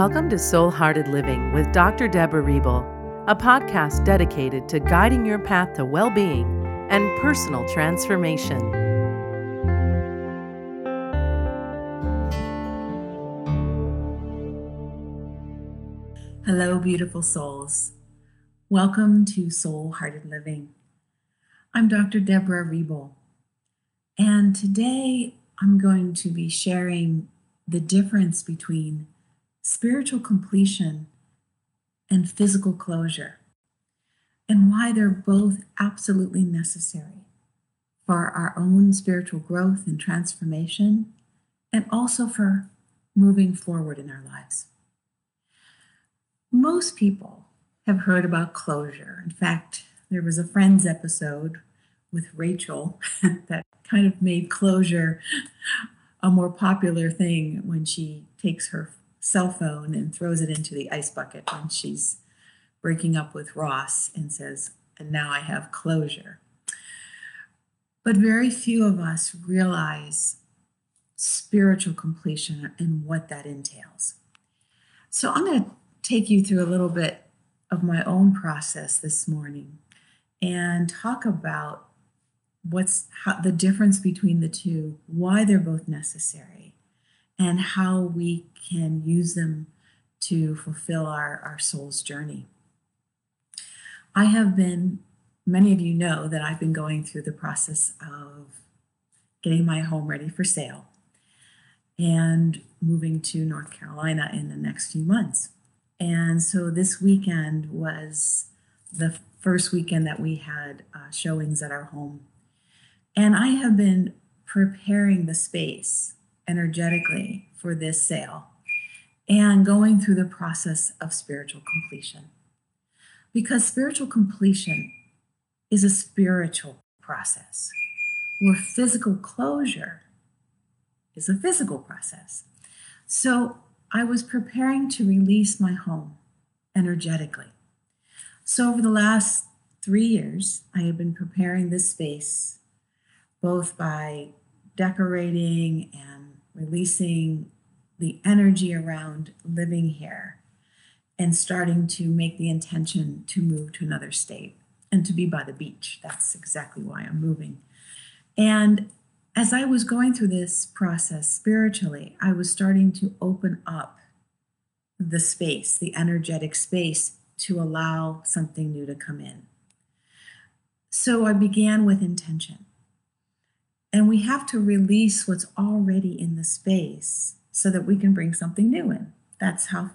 Welcome to Soul Hearted Living with Dr. Deborah Riebel, a podcast dedicated to guiding your path to well being and personal transformation. Hello, beautiful souls. Welcome to Soul Hearted Living. I'm Dr. Deborah Riebel, and today I'm going to be sharing the difference between spiritual completion and physical closure, and why they're both absolutely necessary for our own spiritual growth and transformation, and also for moving forward in our lives. Most people have heard about closure. In fact, there was a Friends episode with Rachel that kind of made closure a more popular thing when she takes her cell phone and throws it into the ice bucket when she's breaking up with Ross and says, and now I have closure. But very few of us realize spiritual completion and what that entails. So I'm going to take you through a little bit of my own process this morning and talk about what's how, the difference between the two, why they're both necessary, and how we can use them to fulfill our, our soul's journey. I have been, many of you know that I've been going through the process of getting my home ready for sale and moving to North Carolina in the next few months. And so this weekend was the first weekend that we had uh, showings at our home and I have been preparing the space energetically for this sale and going through the process of spiritual completion. Because spiritual completion is a spiritual process, where physical closure is a physical process. So I was preparing to release my home energetically. So over the last three years, I have been preparing this space both by decorating and releasing the energy around living here and starting to make the intention to move to another state and to be by the beach. That's exactly why I'm moving. And as I was going through this process spiritually, I was starting to open up the space, the energetic space, to allow something new to come in. So I began with intention. And we have to release what's already in the space so that we can bring something new in. That's how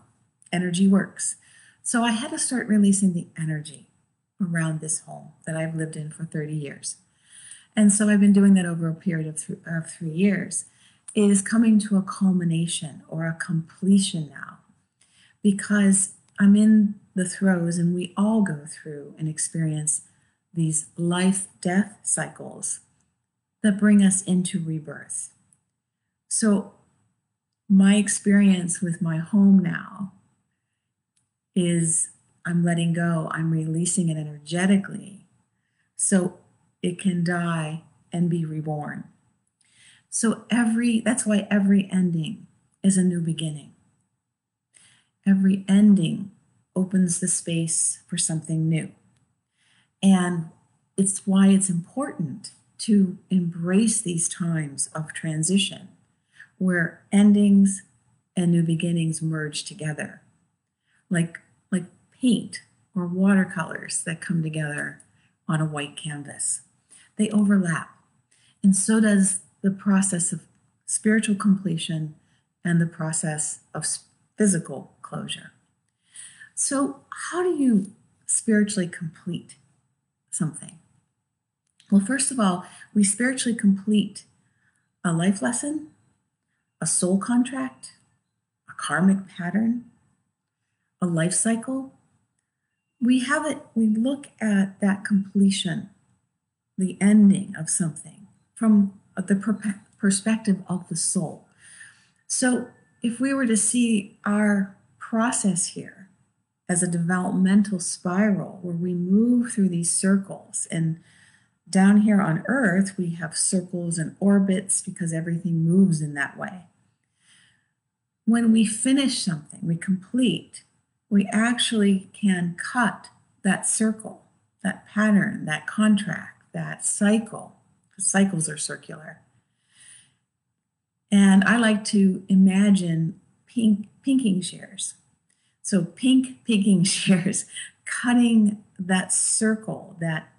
energy works. So I had to start releasing the energy around this home that I've lived in for 30 years. And so I've been doing that over a period of, th- of three years. It is coming to a culmination or a completion now because I'm in the throes, and we all go through and experience these life death cycles that bring us into rebirth. So, my experience with my home now is I'm letting go, I'm releasing it energetically so it can die and be reborn. So, every that's why every ending is a new beginning. Every ending opens the space for something new. And it's why it's important to embrace these times of transition where endings and new beginnings merge together. Like like paint or watercolors that come together on a white canvas. They overlap. And so does the process of spiritual completion and the process of physical closure. So how do you spiritually complete something well, first of all, we spiritually complete a life lesson, a soul contract, a karmic pattern, a life cycle. We have it, we look at that completion, the ending of something from the per- perspective of the soul. So if we were to see our process here as a developmental spiral where we move through these circles and down here on Earth, we have circles and orbits because everything moves in that way. when we finish something, we complete, we actually can cut that circle, that pattern, that contract, that cycle, because cycles are circular. And I like to imagine pink pinking shears. So pink pinking shears, cutting that circle, that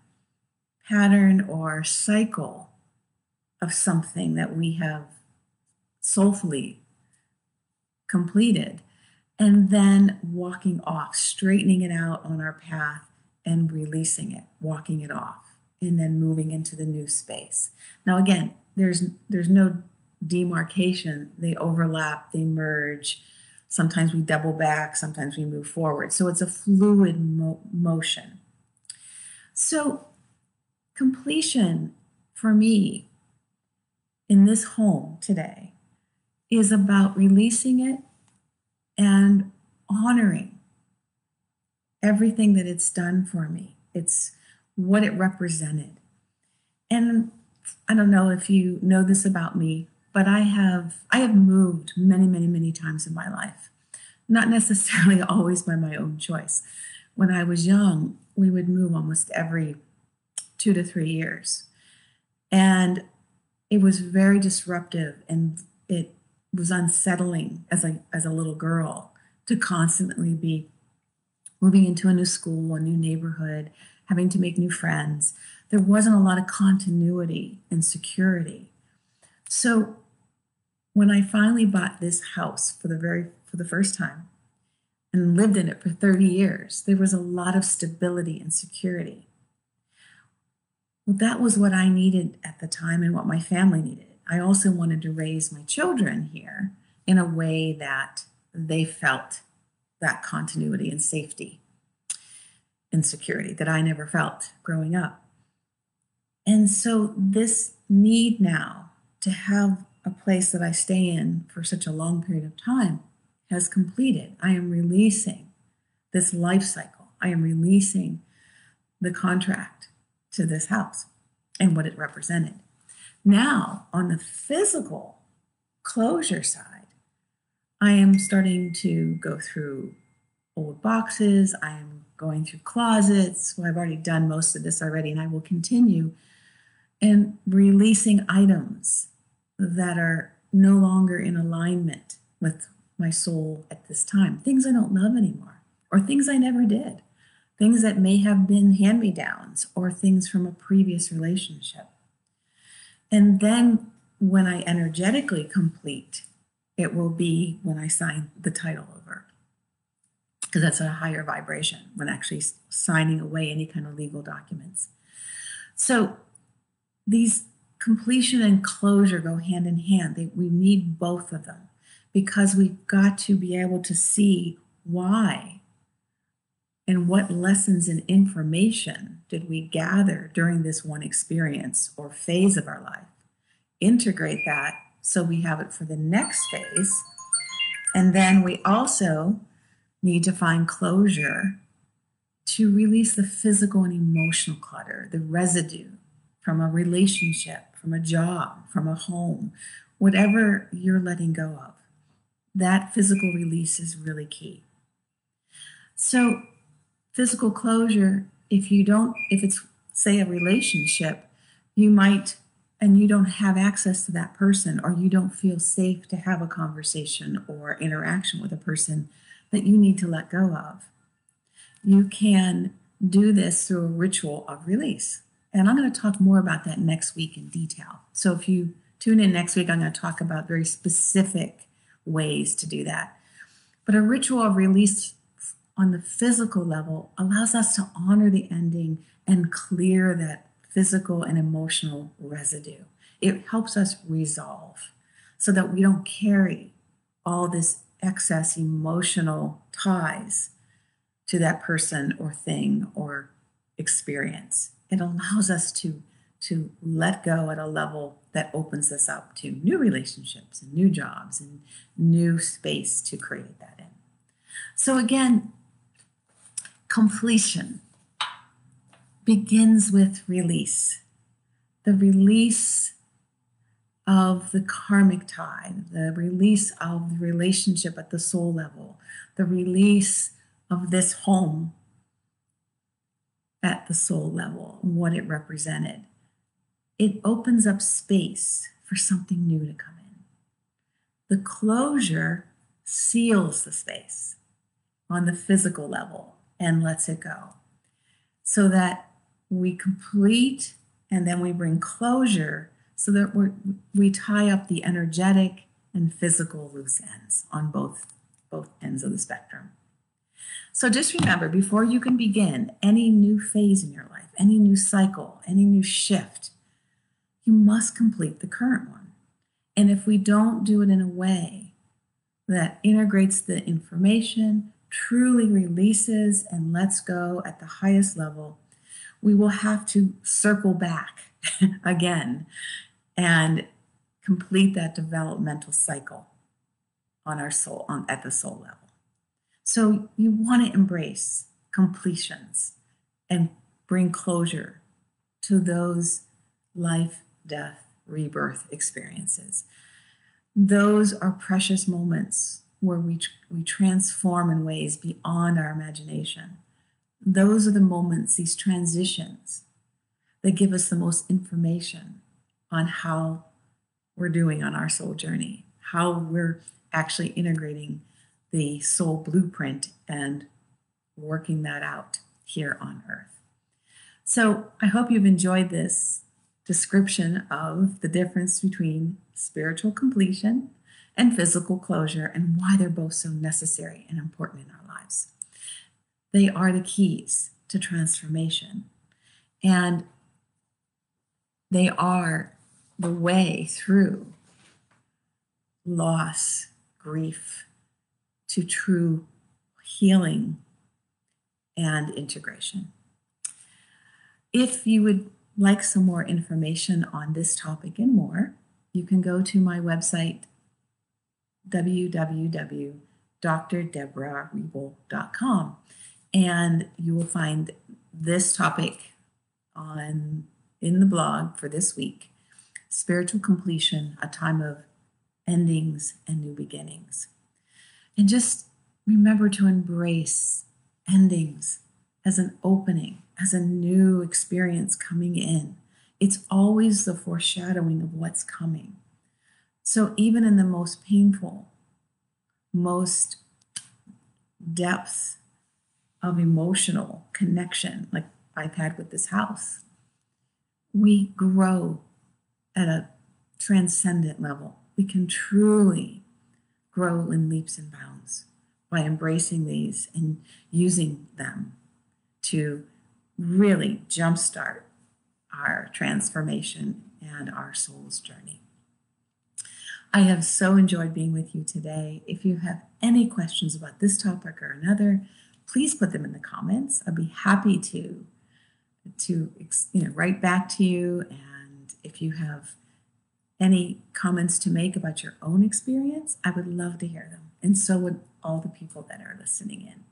pattern or cycle of something that we have soulfully completed, and then walking off, straightening it out on our path and releasing it, walking it off, and then moving into the new space. Now, again, there's there's no demarcation. They overlap, they merge. Sometimes we double back, sometimes we move forward. So it's a fluid mo- motion. So, completion for me in this home today is about releasing it and honoring everything that it's done for me. It's what it represented. And I don't know if you know this about me, but I have I have moved many, many, many times in my life. Not necessarily always by my own choice. When I was young, we would move almost every two to three years. And it was very disruptive and it was unsettling as a as a little girl to constantly be moving into a new school, a new neighborhood, having to make new friends. There wasn't a lot of continuity and security. So when I finally bought this house for the very for the first time and lived in it for 30 years, there was a lot of stability and security. Well, that was what I needed at the time and what my family needed. I also wanted to raise my children here in a way that they felt that continuity and safety and security that I never felt growing up. And so, this need now to have a place that I stay in for such a long period of time has completed. I am releasing this life cycle, I am releasing the contract to this house and what it represented. Now, on the physical closure side, I am starting to go through old boxes. I am going through closets. Well, I've already done most of this already, and I will continue. And releasing items that are no longer in alignment with my soul at this time. Things I don't love anymore, or things I never did, things that may have been hand me downs, or things from a previous relationship. And then when I energetically complete, it will be when I sign the title over. Because that's a higher vibration when actually signing away any kind of legal documents. So these completion and closure go hand in hand. They, we need both of them because we've got to be able to see why and what lessons and information did we gather during this one experience or phase of our life? Integrate that so we have it for the next phase. And then we also need to find closure to release the physical and emotional clutter, the residue from a relationship, from a job, from a home, whatever you're letting go of. That physical release is really key. So, physical closure, if you don't, if it's, say, a relationship, you might, and you don't have access to that person, or you don't feel safe to have a conversation or interaction with a person that you need to let go of. You can do this through a ritual of release. And I'm going to talk more about that next week in detail. So if you tune in next week, I'm going to talk about very specific ways to do that. But a ritual of release on the physical level allows us to honor the ending and clear that physical and emotional residue. It helps us resolve so that we don't carry all this excess emotional ties to that person or thing or experience. It allows us to, to let go at a level that opens us up to new relationships and new jobs and new space to create that in. So, again, completion begins with release. The release of the karmic tie, the release of the relationship at the soul level, the release of this home at the soul level, what it represented. It opens up space for something new to come in. The closure seals the space on the physical level and lets it go so that we complete and then we bring closure so that we we tie up the energetic and physical loose ends on both both ends of the spectrum. So just remember before you can begin any new phase in your life, any new cycle, any new shift, you must complete the current one. And if we don't do it in a way that integrates the information, truly releases and lets go at the highest level, we will have to circle back again and complete that developmental cycle on our soul on at the soul level. So you want to embrace completions and bring closure to those life, death, rebirth experiences. Those are precious moments where we, we transform in ways beyond our imagination. Those are the moments, these transitions, that give us the most information on how we're doing on our soul journey, how we're actually integrating the soul blueprint and working that out here on earth. So I hope you've enjoyed this description of the difference between spiritual completion and physical closure and why they're both so necessary and important in our lives. They are the keys to transformation. And they are the way through loss, grief, to true healing and integration. If you would like some more information on this topic and more, you can go to my website, www.drdeborahriebel.com, and you will find this topic on in the blog for this week spiritual completion a time of endings and new beginnings. And just remember to embrace endings as an opening as a new experience coming in. It's always the foreshadowing of what's coming so even in the most painful most depth of emotional connection like i've had with this house we grow at a transcendent level. We can truly grow in leaps and bounds by embracing these and using them to really jumpstart our transformation and our soul's journey. I have so enjoyed being with you today. If you have any questions about this topic or another, please put them in the comments. I'd be happy to to you know write back to you. And if you have any comments to make about your own experience i would love to hear them. And so would all the people that are listening in.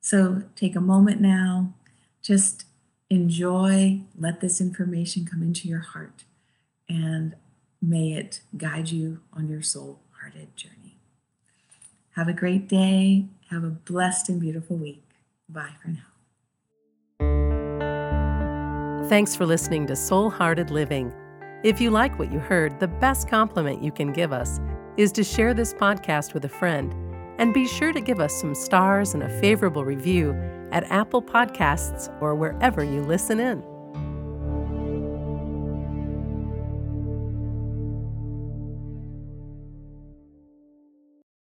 So take a moment now. Just enjoy. Let this information come into your heart. And may it guide you on your soul hearted journey have a great day have a blessed and beautiful week bye for now Thanks for listening to Soul Hearted Living. If you like what you heard, the best compliment you can give us is to share this podcast with a friend. And be sure to give us some stars and a favorable review at Apple Podcasts or wherever you listen in.